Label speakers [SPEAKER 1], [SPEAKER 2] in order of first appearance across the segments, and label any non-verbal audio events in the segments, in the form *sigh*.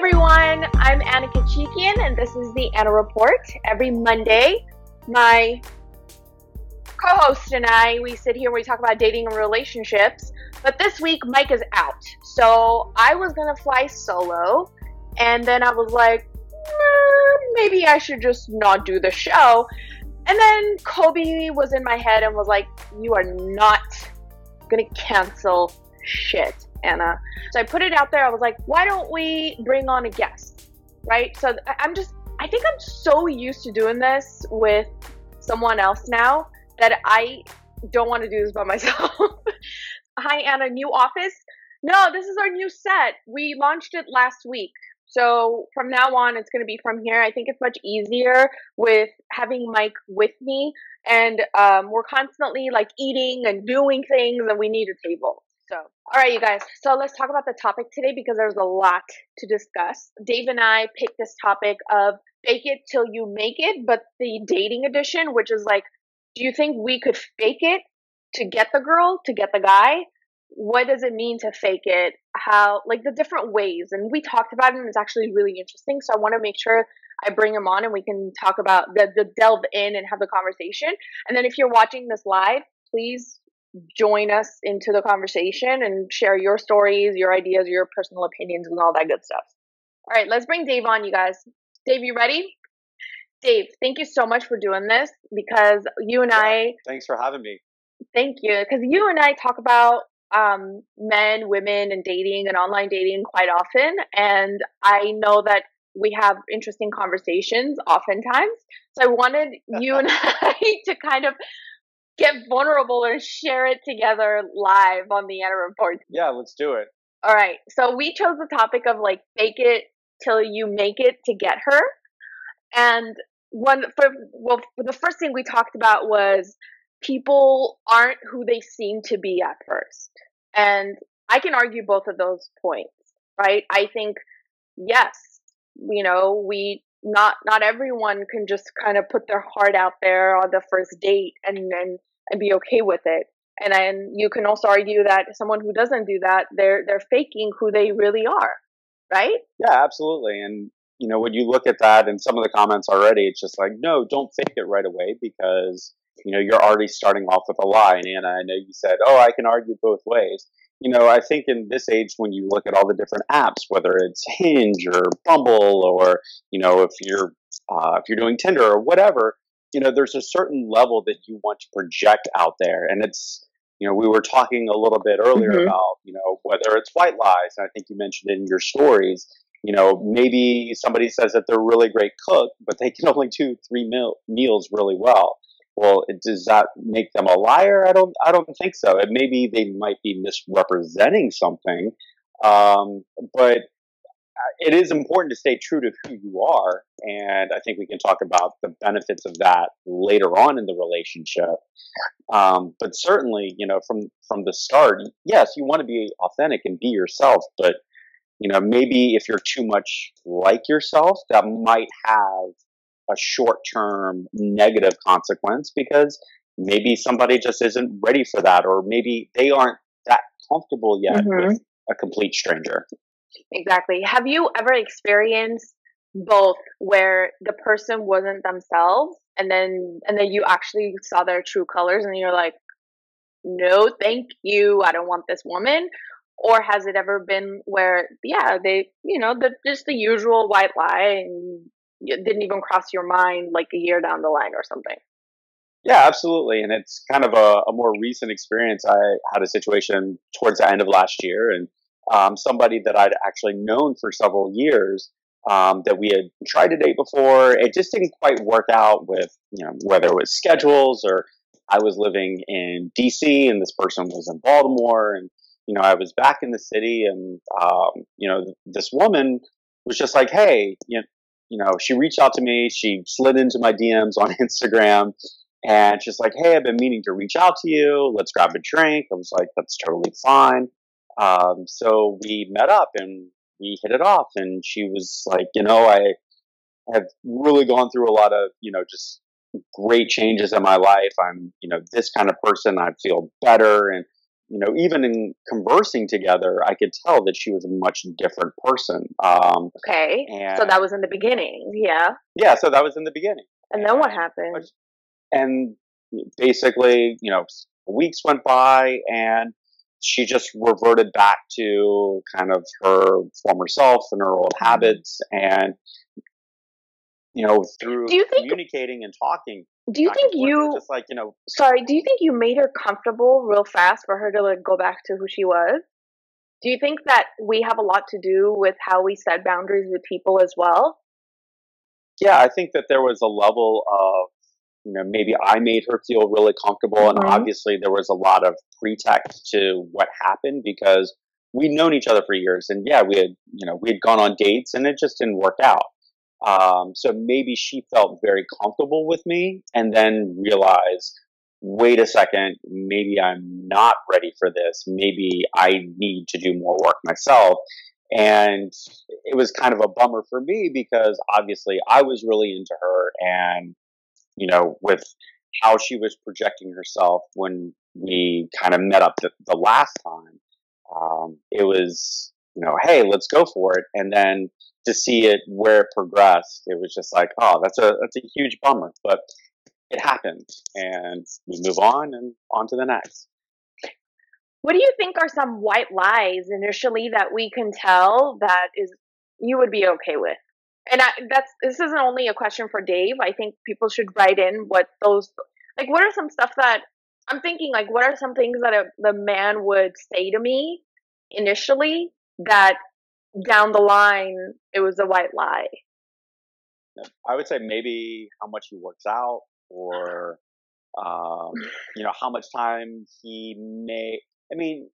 [SPEAKER 1] everyone. I'm Anna Kachikyan, and this is the Anna Report. Every Monday, my co-host and I we sit here and we talk about dating and relationships. But this week, Mike is out, so I was gonna fly solo, and then I was like, mm, maybe I should just not do the show. And then Kobe was in my head and was like, "You are not gonna cancel shit." Anna. So I put it out there. I was like, why don't we bring on a guest? Right? So I'm just, I think I'm so used to doing this with someone else now that I don't want to do this by *laughs* myself. Hi, Anna, new office? No, this is our new set. We launched it last week. So from now on, it's going to be from here. I think it's much easier with having Mike with me. And um, we're constantly like eating and doing things, and we need a table. So, all right, you guys. So let's talk about the topic today because there's a lot to discuss. Dave and I picked this topic of fake it till you make it, but the dating edition, which is like, do you think we could fake it to get the girl, to get the guy? What does it mean to fake it? How, like the different ways. And we talked about it and it's actually really interesting. So I want to make sure I bring him on and we can talk about the, the delve in and have the conversation. And then if you're watching this live, please join us into the conversation and share your stories, your ideas, your personal opinions, and all that good stuff. All right, let's bring Dave on, you guys. Dave, you ready? Dave, thank you so much for doing this because you and yeah, I.
[SPEAKER 2] Thanks for having me.
[SPEAKER 1] Thank you. Because you and I talk about um, men, women, and dating and online dating quite often. And I know that we have interesting conversations oftentimes. So I wanted *laughs* you and I *laughs* to kind of get vulnerable and share it together live on the Anna Report.
[SPEAKER 2] Yeah, let's do it.
[SPEAKER 1] All right. So we chose the topic of like fake it till you make it to get her. And one for well the first thing we talked about was people aren't who they seem to be at first. And I can argue both of those points, right? I think yes, you know, we not not everyone can just kind of put their heart out there on the first date and and and be okay with it. And then you can also argue that someone who doesn't do that, they're they're faking who they really are, right?
[SPEAKER 2] Yeah, absolutely. And you know, when you look at that and some of the comments already, it's just like, no, don't fake it right away because you know you're already starting off with a lie. And Anna, I know you said, oh, I can argue both ways. You know, I think in this age, when you look at all the different apps, whether it's Hinge or Bumble, or you know, if you're uh, if you're doing Tinder or whatever, you know, there's a certain level that you want to project out there. And it's, you know, we were talking a little bit earlier mm-hmm. about, you know, whether it's white lies. And I think you mentioned in your stories, you know, maybe somebody says that they're a really great cook, but they can only do three meal, meals really well. Well, it, does that make them a liar? I don't, I don't think so. And maybe they might be misrepresenting something. Um, but it is important to stay true to who you are. And I think we can talk about the benefits of that later on in the relationship. Um, but certainly, you know, from, from the start, yes, you want to be authentic and be yourself, but you know, maybe if you're too much like yourself, that might have a short term negative consequence because maybe somebody just isn't ready for that, or maybe they aren't that comfortable yet mm-hmm. with a complete stranger.
[SPEAKER 1] Exactly. Have you ever experienced both where the person wasn't themselves and then and then you actually saw their true colors and you're like, "No, thank you. I don't want this woman." Or has it ever been where yeah, they, you know, the just the usual white lie and it didn't even cross your mind like a year down the line or something?
[SPEAKER 2] Yeah, absolutely. And it's kind of a, a, more recent experience. I had a situation towards the end of last year, and um, somebody that I'd actually known for several years um, that we had tried to date before. It just didn't quite work out with, you know, whether it was schedules or I was living in DC and this person was in Baltimore and, you know, I was back in the city and, um, you know, this woman was just like, hey, you know, you know, she reached out to me. She slid into my DMs on *laughs* Instagram and she's like, Hey, I've been meaning to reach out to you. Let's grab a drink. I was like, That's totally fine. Um, so we met up and we hit it off. And she was like, you know, I have really gone through a lot of, you know, just great changes in my life. I'm, you know, this kind of person. I feel better. And, you know, even in conversing together, I could tell that she was a much different person. Um,
[SPEAKER 1] okay. so that was in the beginning. Yeah.
[SPEAKER 2] Yeah. So that was in the beginning.
[SPEAKER 1] And then what happened?
[SPEAKER 2] And basically, you know, weeks went by and she just reverted back to kind of her former self and her old mm-hmm. habits and you know through do you think, communicating and talking
[SPEAKER 1] do you think you
[SPEAKER 2] just like you know
[SPEAKER 1] sorry do you think you made her comfortable real fast for her to like go back to who she was do you think that we have a lot to do with how we set boundaries with people as well
[SPEAKER 2] yeah i think that there was a level of you know maybe i made her feel really comfortable mm-hmm. and obviously there was a lot of pretext to what happened because we'd known each other for years and yeah we had you know we had gone on dates and it just didn't work out um, so maybe she felt very comfortable with me and then realized, wait a second, maybe I'm not ready for this. Maybe I need to do more work myself. And it was kind of a bummer for me because obviously I was really into her and, you know, with how she was projecting herself when we kind of met up the, the last time, um, it was, you know, hey, let's go for it. And then to see it where it progressed, it was just like, oh, that's a that's a huge bummer, but it happened, and we move on and on to the next.
[SPEAKER 1] What do you think are some white lies initially that we can tell that is you would be okay with? And I, that's this isn't only a question for Dave. I think people should write in what those like. What are some stuff that I'm thinking? Like, what are some things that a, the man would say to me initially that down the line it was a white lie.
[SPEAKER 2] I would say maybe how much he works out or um, you know how much time he may I mean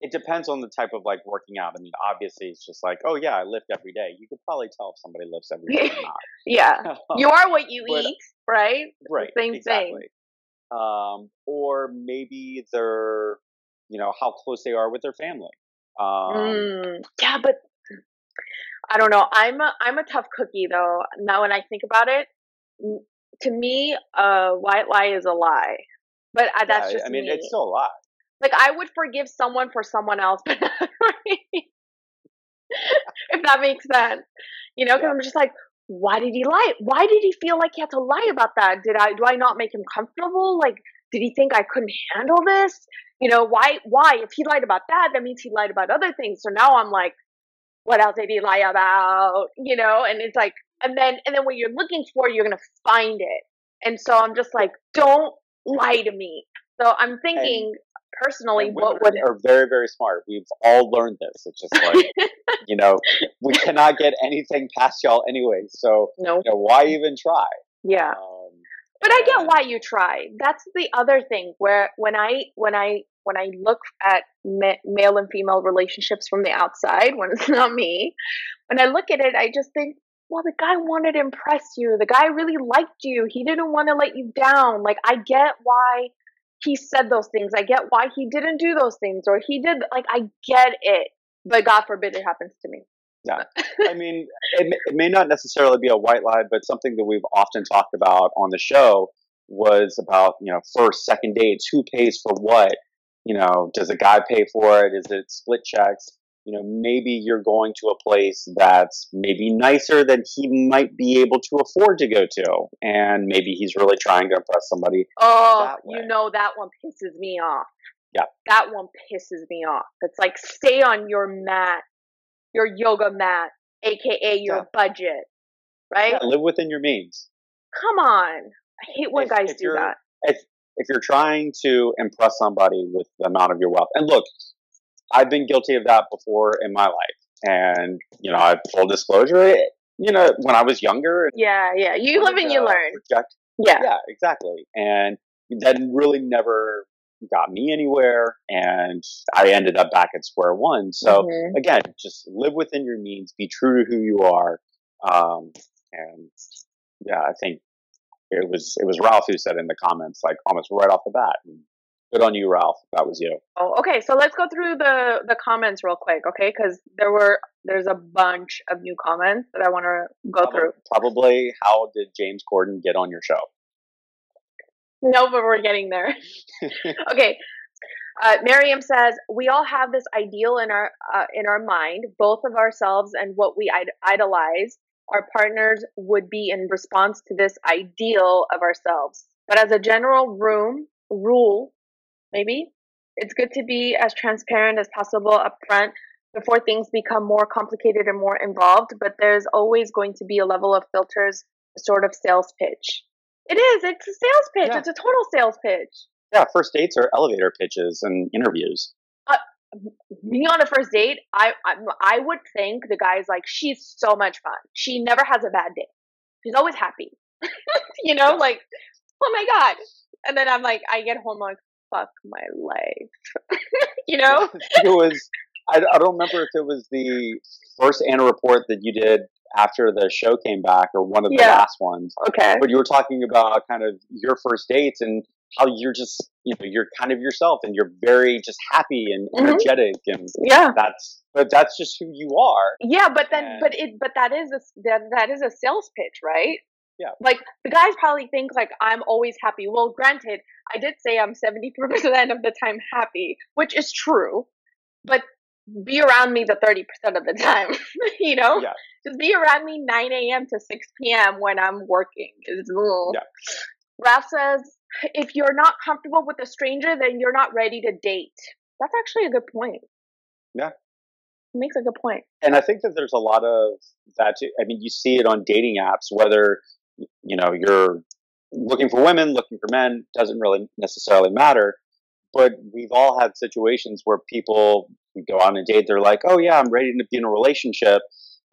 [SPEAKER 2] it depends on the type of like working out. I mean, obviously, it's just like, oh yeah, I lift every day. You could probably tell if somebody lifts every day or not. *laughs*
[SPEAKER 1] yeah, you *laughs* are what you but, eat, right?
[SPEAKER 2] Right. Same exactly. thing. Um, or maybe they're, you know, how close they are with their family. Um,
[SPEAKER 1] mm, yeah, but I don't know. I'm a I'm a tough cookie though. Now when I think about it, to me, a white lie is a lie. But I, that's yeah, just
[SPEAKER 2] I mean,
[SPEAKER 1] me.
[SPEAKER 2] it's still a lie.
[SPEAKER 1] Like I would forgive someone for someone else, *laughs* but if that makes sense, you know, because yeah. I'm just like, why did he lie? Why did he feel like he had to lie about that? Did I do I not make him comfortable? Like, did he think I couldn't handle this? You know, why? Why? If he lied about that, that means he lied about other things. So now I'm like, what else did he lie about? You know, and it's like, and then, and then what you're looking for, you're going to find it. And so I'm just like, don't lie to me. So I'm thinking personally, what would
[SPEAKER 2] are very very smart. We've all learned this. It's just like *laughs* you know, we cannot get anything past y'all anyway. So
[SPEAKER 1] no,
[SPEAKER 2] you know, why even try?
[SPEAKER 1] Yeah. Um, but I get why you try. That's the other thing where when I when I when I look at ma- male and female relationships from the outside, when it's *laughs* not me, when I look at it, I just think, well, the guy wanted to impress you. The guy really liked you. He didn't want to let you down. Like, I get why he said those things. I get why he didn't do those things or he did. Like, I get it. But God forbid it happens to me.
[SPEAKER 2] Yeah. *laughs* I mean, it, it may not necessarily be a white lie, but something that we've often talked about on the show was about, you know, first, second dates, who pays for what you know, does a guy pay for it? Is it split checks? You know, maybe you're going to a place that's maybe nicer than he might be able to afford to go to. And maybe he's really trying to impress somebody.
[SPEAKER 1] Oh, you know, that one pisses me off.
[SPEAKER 2] Yeah.
[SPEAKER 1] That one pisses me off. It's like, stay on your mat, your yoga mat, AKA your yeah. budget, right?
[SPEAKER 2] Yeah, live within your means.
[SPEAKER 1] Come on. I hate when if, guys if do that.
[SPEAKER 2] If, if you're trying to impress somebody with the amount of your wealth, and look, I've been guilty of that before in my life. And, you know, I full disclosure, you know, when I was younger.
[SPEAKER 1] Yeah, yeah. You live and you learn. Project,
[SPEAKER 2] yeah. Yeah, exactly. And that really never got me anywhere. And I ended up back at square one. So mm-hmm. again, just live within your means, be true to who you are. Um, and yeah, I think it was it was Ralph who said in the comments, like almost right off the bat. Good on you, Ralph. That was you.
[SPEAKER 1] Oh, okay. So let's go through the the comments real quick, okay? Because there were there's a bunch of new comments that I want to go
[SPEAKER 2] probably,
[SPEAKER 1] through.
[SPEAKER 2] Probably, how did James Corden get on your show?
[SPEAKER 1] No, but we're getting there. *laughs* okay. Uh, Miriam says we all have this ideal in our uh, in our mind, both of ourselves and what we Id- idolize. Our partners would be in response to this ideal of ourselves. But as a general room rule, maybe it's good to be as transparent as possible up front before things become more complicated and more involved. But there's always going to be a level of filters, a sort of sales pitch. It is. It's a sales pitch.
[SPEAKER 2] Yeah.
[SPEAKER 1] It's a total sales pitch.
[SPEAKER 2] Yeah, first dates are elevator pitches and interviews.
[SPEAKER 1] Uh, being on a first date, I, I I would think the guy's like, she's so much fun. She never has a bad day. She's always happy. *laughs* you know, like, oh my god. And then I'm like, I get home like, fuck my life. *laughs* you know? *laughs*
[SPEAKER 2] it was. I, I don't remember if it was the first Anna report that you did after the show came back, or one of the
[SPEAKER 1] Yeah.
[SPEAKER 2] last ones.
[SPEAKER 1] Okay.
[SPEAKER 2] But you were talking about kind of your first dates and how you're just, you know, you're kind of yourself and you're very just happy and
[SPEAKER 1] Mhm.
[SPEAKER 2] energetic, and
[SPEAKER 1] Yeah.
[SPEAKER 2] that's. But that's just who you are.
[SPEAKER 1] Yeah, but then,
[SPEAKER 2] And-
[SPEAKER 1] but it, but that is a that that is a sales pitch, right?
[SPEAKER 2] Yeah.
[SPEAKER 1] Like the guys probably think like I'm always happy. Well, granted, I did say I'm 73% of the time happy, which is true, but be around me the thirty percent of the time. *laughs* you know,
[SPEAKER 2] Yeah.
[SPEAKER 1] just be around me nine a.m. to six p.m. when I'm working. Is
[SPEAKER 2] Yeah.
[SPEAKER 1] Ralph says, if you're not comfortable with a stranger, then you're not ready to date. That's actually a good point.
[SPEAKER 2] Yeah.
[SPEAKER 1] He makes a good point.
[SPEAKER 2] and I think that there's a lot of that. Too. I mean, you see it on dating apps, whether you know you're looking for women, looking for men, doesn't really necessarily matter. But we've all had situations where people go on a date, they're like, "Oh yeah, I'm ready to be in a relationship,"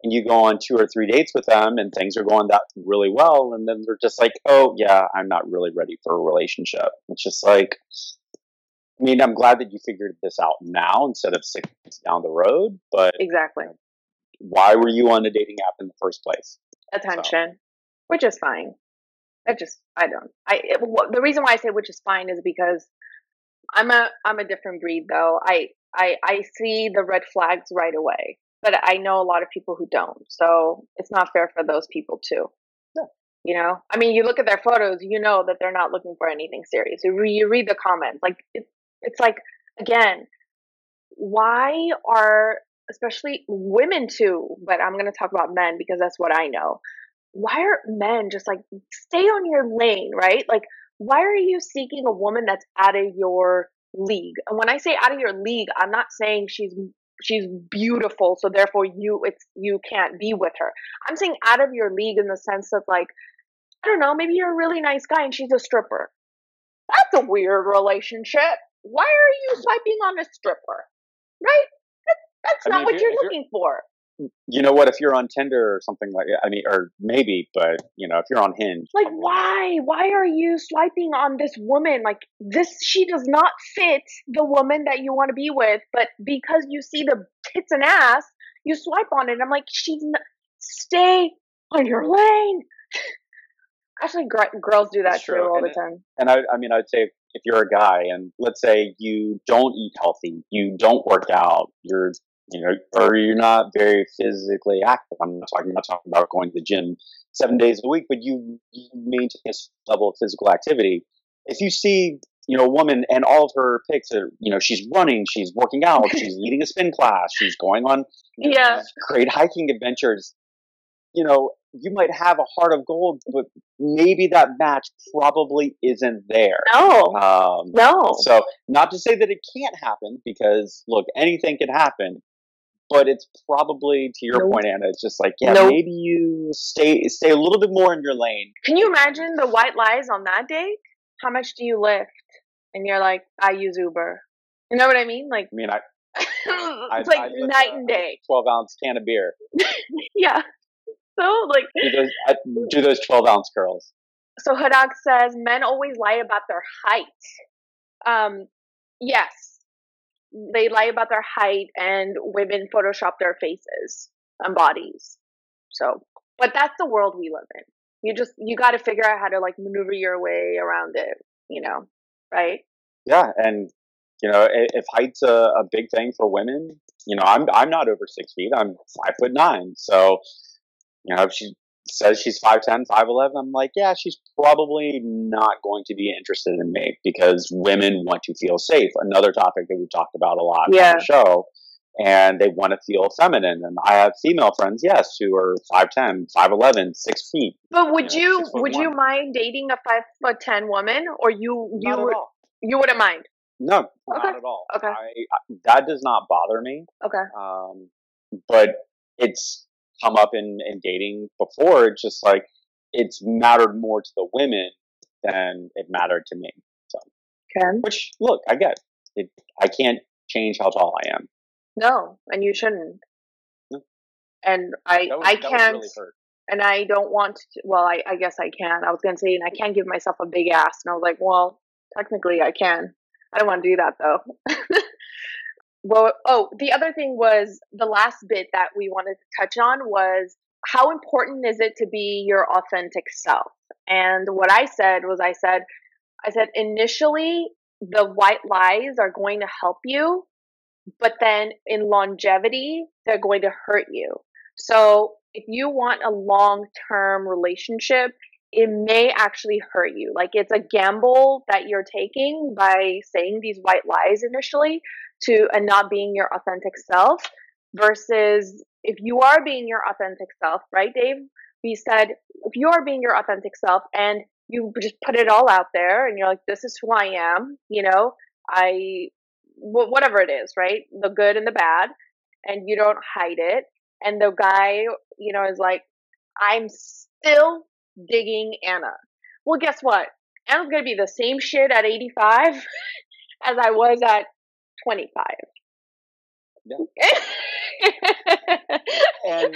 [SPEAKER 2] and you go on two or three dates with them, and things are going that really well, and then they're just like, "Oh yeah, I'm not really ready for a relationship." It's just like. I mean, I'm glad that you figured this out now instead of six months down the road, but
[SPEAKER 1] Exactly.
[SPEAKER 2] why were you on a dating app in the first place?
[SPEAKER 1] attention, which is fine. I just I don't. I it, the reason why I say which is fine is because I'm a I'm a different breed though. I I I see the red flags right away, but I know a lot of people who don't. So it's not fair for those people too.
[SPEAKER 2] Yeah.
[SPEAKER 1] You know, I mean, you look at their photos, you know that they're not looking for anything serious. You, re- you read the comments, like it, it's like again, why are especially women too, but I'm going to talk about men because that's what I know. Why are men just like stay on your lane, right? Like why are you seeking a woman that's out of your league? And when I say out of your league, I'm not saying she's she's beautiful, so therefore you it's you can't be with her. I'm saying out of your league in the sense of like I don't know, maybe you're a really nice guy and she's a stripper. That's a weird relationship. Why are you swiping on a stripper? Right? That, that's
[SPEAKER 2] I
[SPEAKER 1] not
[SPEAKER 2] mean,
[SPEAKER 1] what
[SPEAKER 2] you're-
[SPEAKER 1] you're
[SPEAKER 2] if you're-
[SPEAKER 1] looking for.
[SPEAKER 2] You know what? If you're on Tinder or something like, I mean, or maybe, but you know, if you're on Hinge,
[SPEAKER 1] Like, why? Why are you swiping on this woman? Like, this, she does not fit the woman that you want to be with, but because you see the tits and ass, you swipe on it. I'm like, she's n- stay on your lane. *laughs* Actually, gr- girls do that
[SPEAKER 2] That's
[SPEAKER 1] too all
[SPEAKER 2] And
[SPEAKER 1] the
[SPEAKER 2] it-
[SPEAKER 1] time.
[SPEAKER 2] And I, I mean, I'd say if you're a guy and let's say you don't eat healthy, you don't work out, you're, you know, or you're not very physically active. I'm not talking about talking about going to the gym seven days a week, but you, you maintain a s- level of physical activity. If you see, you know, a woman and all of her pics are, you know, she's running, she's working out, *laughs* she's leading a spin class, she's going on you know,
[SPEAKER 1] Yeah.
[SPEAKER 2] great hiking adventures. You know, you might have a heart of gold, but maybe that match probably isn't there.
[SPEAKER 1] No,
[SPEAKER 2] Um,
[SPEAKER 1] no.
[SPEAKER 2] so, not to say that it can't happen, because look, anything can happen. But it's probably, to your
[SPEAKER 1] Nope.
[SPEAKER 2] point, Anna. It's just like, yeah,
[SPEAKER 1] Nope.
[SPEAKER 2] maybe you stay stay a little bit more in your lane.
[SPEAKER 1] Can you imagine the white lies on that date? How much do you lift? And you're like, I use Uber. You know what I mean? Like,
[SPEAKER 2] I mean, I, *laughs* I
[SPEAKER 1] it's like
[SPEAKER 2] I
[SPEAKER 1] night
[SPEAKER 2] a
[SPEAKER 1] and day.
[SPEAKER 2] Twelve ounce can of beer. *laughs*
[SPEAKER 1] Yeah. So like,
[SPEAKER 2] Do those I, do those twelve ounce curls?
[SPEAKER 1] so Hadak says men always lie about their height. Um, yes, they lie about their height, and women Photoshop their faces and bodies. So, but that's the world we live in. You just you got to figure out how to like maneuver your way around it. You know, right?
[SPEAKER 2] Yeah, and you know, if height's a, a big thing for women, you know, I'm I'm not over six feet. I'm five foot nine. So, you know, if she says she's 5'10, 5'11, I'm like, yeah, she's probably not going to be interested in me because women want to feel safe. Another topic that we've talked about a lot
[SPEAKER 1] Yeah.
[SPEAKER 2] on the show. And they want to feel feminine. And I have female friends, yes, who are 5'10, 5'11, 6 feet.
[SPEAKER 1] But would you
[SPEAKER 2] six foot
[SPEAKER 1] would you mind dating a five foot ten woman, or you you would
[SPEAKER 2] at all.
[SPEAKER 1] you wouldn't mind?
[SPEAKER 2] No,
[SPEAKER 1] Okay.
[SPEAKER 2] not at all.
[SPEAKER 1] Okay.
[SPEAKER 2] I, I- that does not bother me.
[SPEAKER 1] Okay.
[SPEAKER 2] Um, but it's come up in, in dating before. It's just like it's mattered more to the women than it mattered to me.
[SPEAKER 1] Okay.
[SPEAKER 2] Which, look, I get it. I can't change how tall I am.
[SPEAKER 1] No, and you shouldn't.
[SPEAKER 2] No.
[SPEAKER 1] And I
[SPEAKER 2] would,
[SPEAKER 1] I can't,
[SPEAKER 2] really
[SPEAKER 1] and I don't want. To, well, I I guess I can. I was gonna say, and I can't give myself a big ass, and I was like, well, technically I can. I don't want to do that though. *laughs* well, oh, the other thing was the last bit that we wanted to touch on was how important is it to be your authentic self? And what I said was, I said, I said initially the white lies are going to help you, but then in longevity they're going to hurt you. So if you want a long term relationship, it may actually hurt you. Like it's a gamble that you're taking by saying these white lies initially to and not being your authentic self versus if you are being your authentic self, right, Dave? We said if you are being your authentic self and you just put it all out there and you're like, this is who I am, you know, I, wh- whatever it is, right? The good and the bad, and you don't hide it. And the guy, you know, is like, I'm still digging Anna. Well, guess what? Anna's gonna be the same shit at 85 *laughs* as I was at 25. Yeah.
[SPEAKER 2] and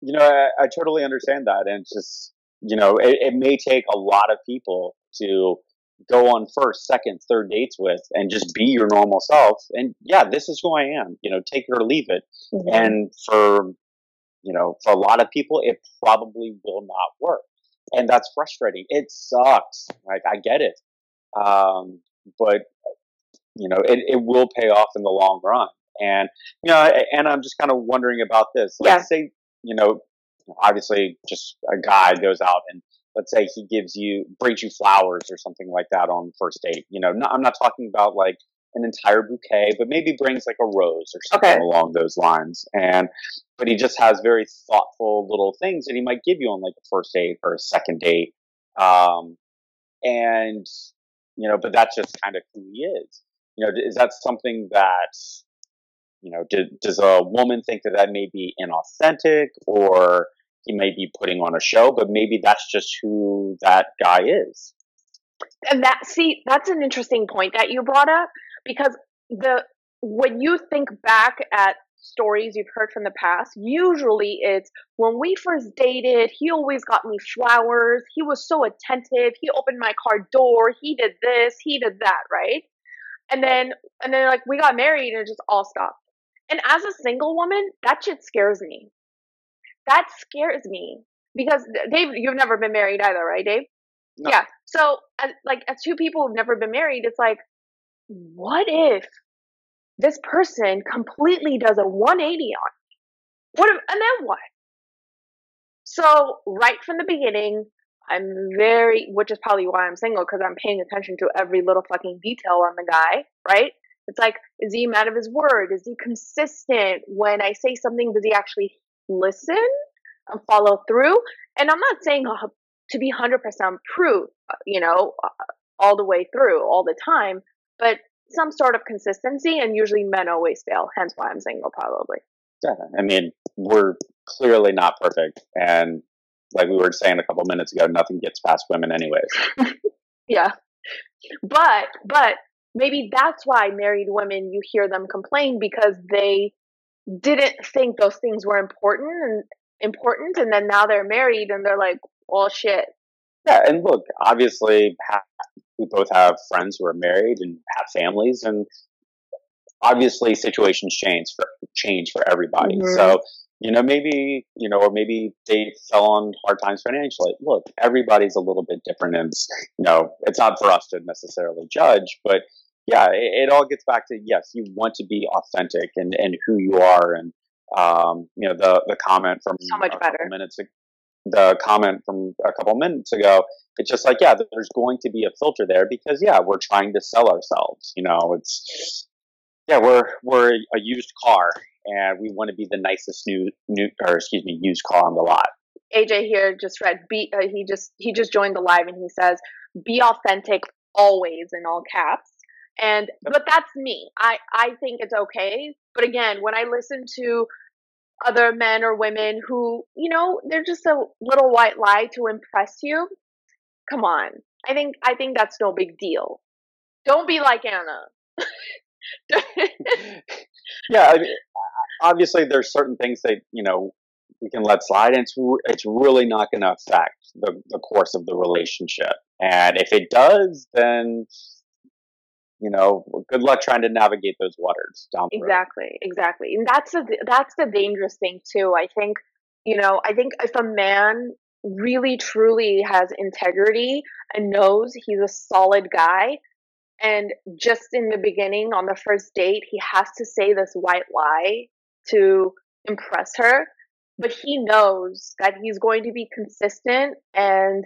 [SPEAKER 2] you know, I, I totally understand that, and it's just you know, it, it may take a lot of people to go on first, second, third dates with, and just be your normal self. And yeah, this is who I am. You know, take it or leave it. And for you know, for a lot of people, it probably will not work, and that's frustrating. It sucks. Like I get it, um, but you know, it, it will pay off in the long run. And you know, and I'm just kind of wondering about this. Let's say, you know, obviously, just a guy goes out and let's say he gives you brings you flowers or something like that on first date. You know, not, I'm not talking about like an entire bouquet, but maybe brings like a rose or something
[SPEAKER 1] Okay.
[SPEAKER 2] along those lines. And but he just has very thoughtful little things that he might give you on like a first date or a second date. Um, and you know, but that's just kind of who he is. You know, is that something that you know? Do, does a woman think that that may be inauthentic, or he may be putting on a show? But maybe that's just who that guy is.
[SPEAKER 1] and that see that's an interesting point that you brought up because the when you think back at stories you've heard from the past usually it's when we first dated he always got me flowers he was so attentive he opened my car door he did this he did that right and then and then like we got married and it just all stopped and as a single woman that shit scares me that scares me because dave you've never been married either right dave
[SPEAKER 2] No.
[SPEAKER 1] yeah. So, as, like, as two people who've never been married, it's like, what if this person completely does a 180 on me? What? If, and then what? So, right from the beginning, I'm very, which is probably why I'm single, because I'm paying attention to every little fucking detail on the guy, right? It's like, is he a man of his word? Is he consistent? When I say something, does he actually listen and follow through? And I'm not saying uh, to be 100% proof, uh, you know, uh, all the way through, all the time, but some sort of consistency, and usually men always fail, hence why I'm single, probably.
[SPEAKER 2] Yeah, I mean, we're clearly not perfect, and like we were saying a couple minutes ago, nothing gets past women, anyways. *laughs*
[SPEAKER 1] Yeah. But, but maybe that's why married women, you hear them complain because they didn't think those things were important and important, and then now they're married and they're like, well, shit.
[SPEAKER 2] Yeah, and look, obviously, we both have friends who are married and have families, and obviously, situations change for change for everybody.
[SPEAKER 1] Mhm.
[SPEAKER 2] So, you know, maybe you know, or maybe they fell on hard times financially. Look, everybody's a little bit different, and you know, it's not for us to necessarily judge, but yeah, it, it all gets back to yes, you want to be authentic and and who you are, and um, you know, the the comment from
[SPEAKER 1] So much
[SPEAKER 2] a couple
[SPEAKER 1] better.
[SPEAKER 2] minutes ago. the comment from a couple minutes ago, it's just like, yeah, there's going to be a filter there because, yeah, we're trying to sell ourselves. You know, it's, yeah, we're, we're a used car and we want to be the nicest new, new, or excuse me, used car on the lot.
[SPEAKER 1] AJ here just read, be, uh, he just, he just joined the live and he says, be authentic always in all caps. And, but that's me. I, I think it's okay. But again, when I listen to other men or women who, you know, they're just a little white lie to impress you. Come on. I think I think that's no big deal. Don't be like Anna. *laughs* *laughs*
[SPEAKER 2] yeah, I mean, obviously there's certain things that, you know, we can let slide and it's it's really not going to affect the the course of the relationship. And if it does, then you know, good luck trying to navigate those waters down
[SPEAKER 1] exactly, road. exactly, and that's the that's the dangerous thing too. I think, you know, I think if a man really truly has integrity and knows he's a solid guy, and just in the beginning on the first date, he has to say this white lie to impress her, but he knows that he's going to be consistent and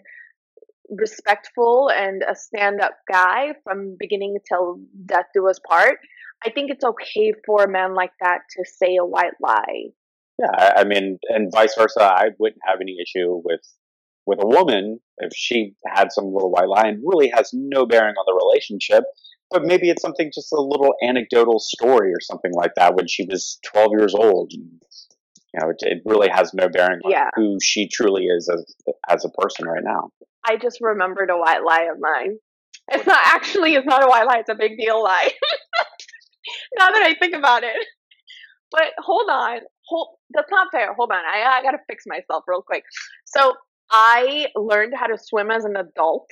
[SPEAKER 1] respectful and a stand up guy from beginning till death do us part, I think it's okay for a man like that to say a white lie.
[SPEAKER 2] Yeah, I mean, and vice versa. I wouldn't have any issue with with a woman if she had some little white lie and really has no bearing on the relationship. But maybe it's something just a little anecdotal story or something like that when she was 12 years old. And, you know, it, it really has no bearing on yeah. who she truly is as, as a person right now.
[SPEAKER 1] I just remembered a white lie of mine. *laughs* It's not actually, it's not a white lie, it's a big deal lie. *laughs* now that I think about it. But hold on, hold, that's not fair. Hold on, I, I gotta fix myself real quick. So I learned how to swim as an adult,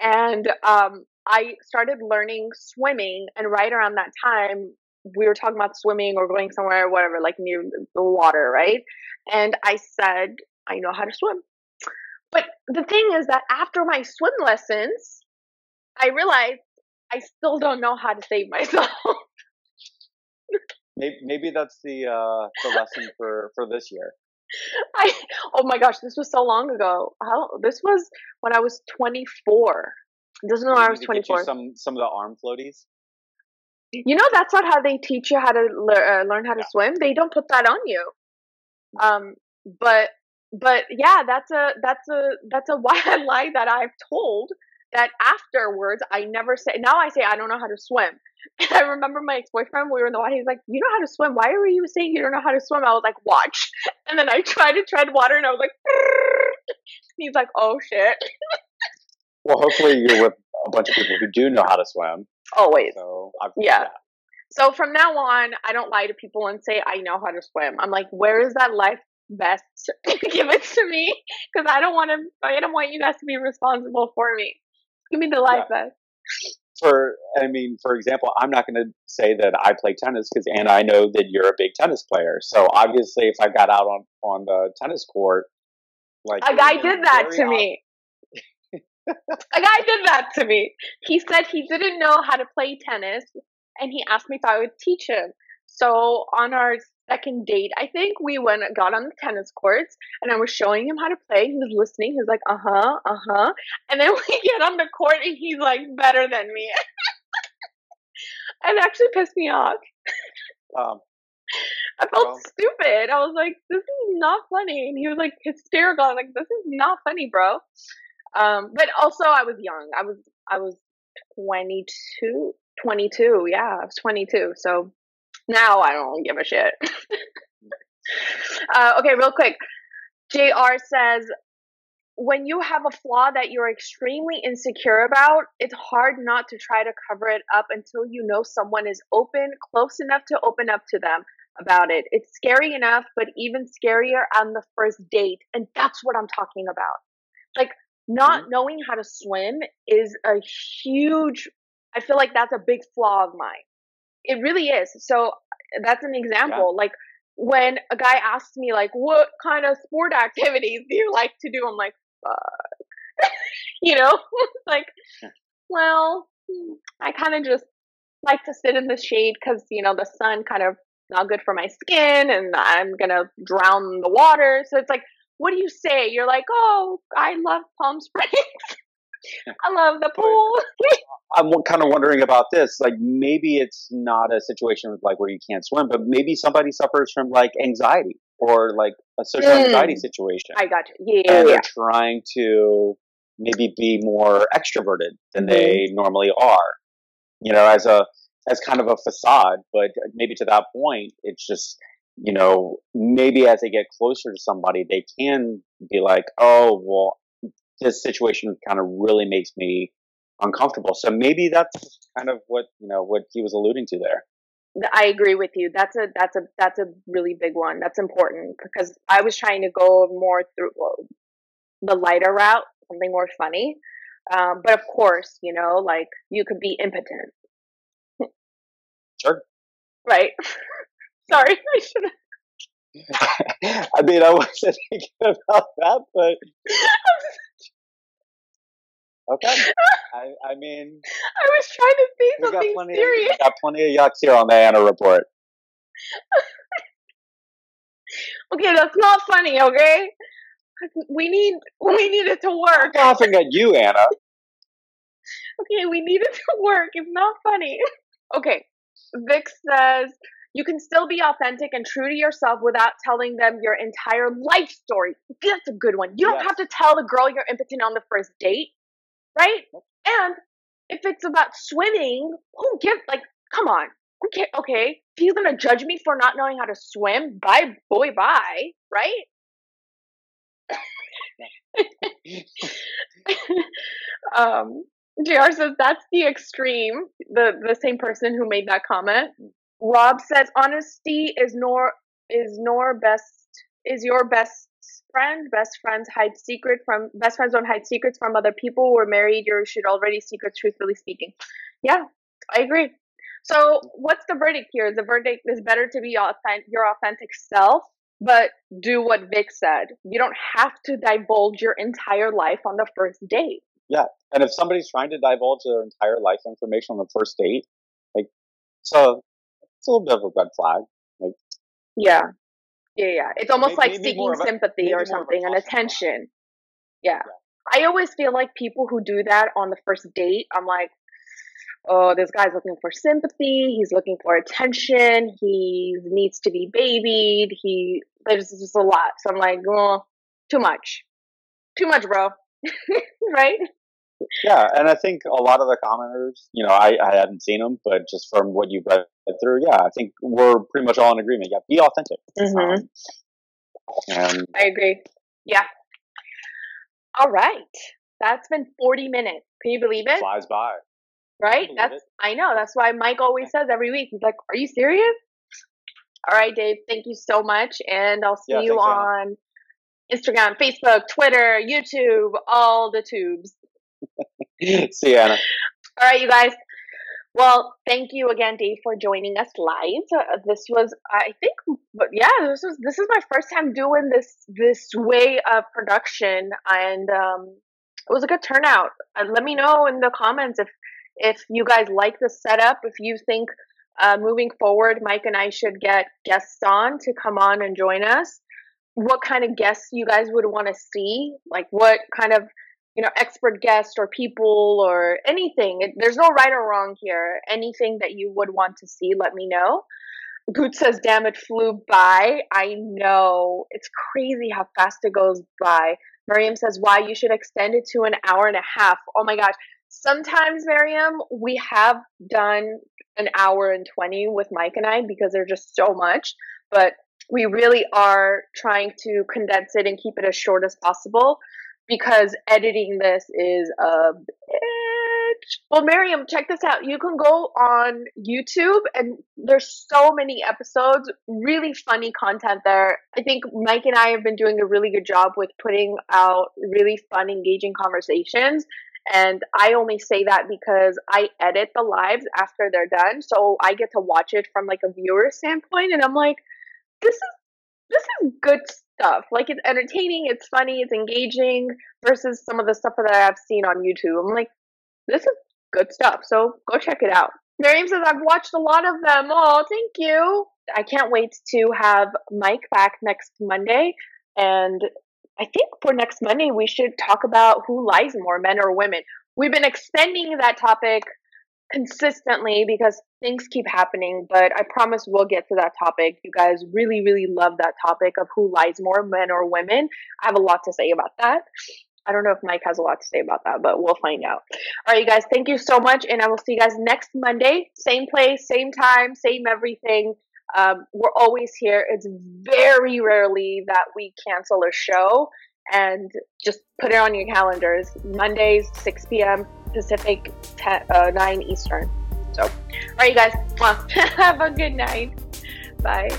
[SPEAKER 1] and um, I started learning swimming. And right around that time, we were talking about swimming or going somewhere, whatever, like near the water, right? And I said, I know how to swim. But the thing is that after my swim lessons, I realized I still don't know how to save *laughs* myself.
[SPEAKER 2] maybe, maybe that's the uh, the lesson for for this year.
[SPEAKER 1] I oh my gosh, this was so long ago. How this was when I was 24. Doesn't know I was 24.
[SPEAKER 2] some some of the arm floaties.
[SPEAKER 1] You know that's not how they teach you how to le- uh, learn how to yeah. swim. They don't put that on you. Mm. Um, but but yeah, that's a that's a that's a *laughs* wild lie that I've told that afterwards I never say now I say I don't know how to swim. And *laughs* I remember my ex boyfriend, we were in the water, he's like, You know how to swim. Why were you saying you don't know how to swim? I was like, Watch. *laughs* And then I tried to tread water and I was like, He's like, Oh shit.
[SPEAKER 2] Well, hopefully you're with a bunch of people who do know how to swim.
[SPEAKER 1] Always. So yeah. So from now on, I don't lie to people and say I know how to swim. I'm like, where is that life vest? *laughs* Give it to me because I don't want to. I don't want you guys to be responsible for me. Give me the life yeah. vest.
[SPEAKER 2] For I mean, for example, I'm not going to say that I play tennis because, and I know that you're a big tennis player. So obviously, if I got out on on the tennis court,
[SPEAKER 1] like a guy did that to me. A guy did that to me. He said he didn't know how to play tennis, and he asked me if I would teach him. So on our second date, I think we went got on the tennis courts and I was showing him how to play. He was listening. He was like, uh huh, uh huh. And then *laughs* we get on the court and he's like better than me. *laughs* it actually pissed me off. Um, I felt stupid. I was like, this is not funny. And he was like hysterical. I was like, this is not funny, bro. Um, but also I was young. I was I was 22, 22. Yeah, I was 22. So now I don't give a shit. *laughs* uh, okay, real quick. JR says, when you have a flaw that you're extremely insecure about, it's hard not to try to cover it up until you know someone is open, close enough to open up to them about it. It's scary enough, but even scarier on the first date. And that's what I'm talking about. Like, not mm-hmm. knowing how to swim is a huge, I feel like that's a big flaw of mine. It really is. So that's an example. Yeah. Like when a guy asks me like, "What kind of sport *laughs* activities do you like to do?" I'm like, "Fuck," *laughs* you know, *laughs* like, well, I kind of just like to sit in the shade because you know the sun kind of not good for my skin, and I'm gonna drown the water. So it's like what do you say? You're like, oh, I love Palm Springs. *laughs* I love the pool. *laughs*
[SPEAKER 2] I'm kind of wondering about this. Like maybe it's not a situation with like where you can't swim, but maybe somebody suffers from like anxiety or like a social mm. anxiety situation.
[SPEAKER 1] I got you. Yeah,
[SPEAKER 2] and
[SPEAKER 1] yeah.
[SPEAKER 2] they're trying to maybe be more extroverted than mm-hmm. they normally are. You know, as a as kind of a facade, but maybe to that point, it's just you know maybe as they get closer to somebody, they can be like, oh well, this situation kind of really makes me uncomfortable. So maybe that's kind of what you know what he was alluding to there.
[SPEAKER 1] I agree with you. That's a that's a that's a really big one. That's important because I was trying to go more through the lighter route, something more funny. Um, but of course, you know, like you could be impotent.
[SPEAKER 2] Sure.
[SPEAKER 1] Right. *laughs* Sorry, I should
[SPEAKER 2] have. I mean, I wasn't *laughs* thinking about that, but Okay. I, I mean,
[SPEAKER 1] I was trying to say something
[SPEAKER 2] got
[SPEAKER 1] serious.
[SPEAKER 2] Of, got plenty of yucks here on the Anna report. *laughs*
[SPEAKER 1] okay, that's not funny. Okay, we need we need it to work.
[SPEAKER 2] I'm laughing at you, Anna.
[SPEAKER 1] okay, we need it to work. It's not funny. *laughs* okay, Vic says you can still be authentic and true to yourself without telling them your entire life story. That's a good one. You don't yes. have to tell the girl you're impotent on the first date right? And if it's about swimming, who gives like come on. Okay, okay. He's gonna judge me for not knowing how to swim. Bye boy bye, right? *laughs* um JR says that's the extreme. The the same person who made that comment. Rob says honesty is nor is nor best is your best friend. Best friends hide secret from best friends don't hide secrets from other people. We're married. You should already secret, truthfully speaking. Yeah, I agree. So, what's the verdict here? The verdict is better to be authentic, your authentic self, but do what Vic said. You don't have to divulge your entire life on the first date.
[SPEAKER 2] Yeah, and if somebody's trying to divulge their entire life information on the first date, like, so a little bit of a red flag. Like,
[SPEAKER 1] yeah, yeah, yeah. It's almost maybe, like seeking sympathy or something, and attention. Yeah. yeah. I always feel like people who do that on the first date, I'm like, oh, this guy's looking for sympathy. He's looking for attention. He needs to be babied. He there's just a lot. So I'm like, oh, too much, too much, bro. *laughs* right?
[SPEAKER 2] Yeah, and I think a lot of the commenters, you know, I, I haven't seen them, but just from what you've read through, yeah, I think we're pretty much all in agreement. Yeah, be authentic.
[SPEAKER 1] Mm-hmm. Um, I agree. Yeah. All right. That's been 40 minutes. Can you believe it?
[SPEAKER 2] Flies by.
[SPEAKER 1] Right? That's it. I know. That's why Mike always says every week. He's like, "Are you serious?" All right, Dave. Thank you so much, and I'll see yeah, you on Instagram, Facebook, Twitter, YouTube, all the tubes. *laughs*
[SPEAKER 2] See you, Anna.
[SPEAKER 1] All right, you guys. Well, thank you again, Dave, for joining us live. Uh, this was, I think, yeah, this was this is my first time doing this this way of production, and um, it was a good turnout. Uh, let me know in the comments if if you guys like the setup. If you think uh, moving forward, Mike and I should get guests on to come on and join us. What kind of guests you guys would want to see? Like what kind of you know, expert guest or people or anything. There's no right or wrong here. Anything that you would want to see, let me know. Goot says, damn, it flew by. I know. It's crazy how fast it goes by. Miriam says, why you should extend it to an hour and a half. Oh my gosh. Sometimes, Miriam, we have done an hour and 20 with Mike and I because there's just so much. But we really are trying to condense it and keep it as short as possible because editing this is a bitch. Well, Miriam, check this out. You can go on YouTube and there's so many episodes, really funny content there. I think Mike and I have been doing a really good job with putting out really fun, engaging conversations. And I only say that because I edit the lives after they're done. So I get to watch it from like a viewer standpoint. And I'm like, this is this is good stuff. Like it's entertaining, it's funny, it's engaging versus some of the stuff that I've seen on YouTube. I'm like, this is good stuff. So go check it out. Miriam says, I've watched a lot of them. Oh, thank you. I can't wait to have Mike back next Monday and I think for next Monday, we should talk about who lies more, men or women. We've been extending that topic consistently because things keep happening, but I promise we'll get to that topic. You guys really, really love that topic of who lies more, men or women. I have a lot to say about that. I don't know if Mike has a lot to say about that, but we'll find out. All right, you guys, thank you so much, and I will see you guys next Monday. Same place, same time, same everything. Um, we're always here. It's very rarely that we cancel a show, and just put it on your calendars. Mondays, 6 p.m. Pacific, 10, uh, 9 Eastern. So, all right, you guys, *laughs* have a good night. Bye.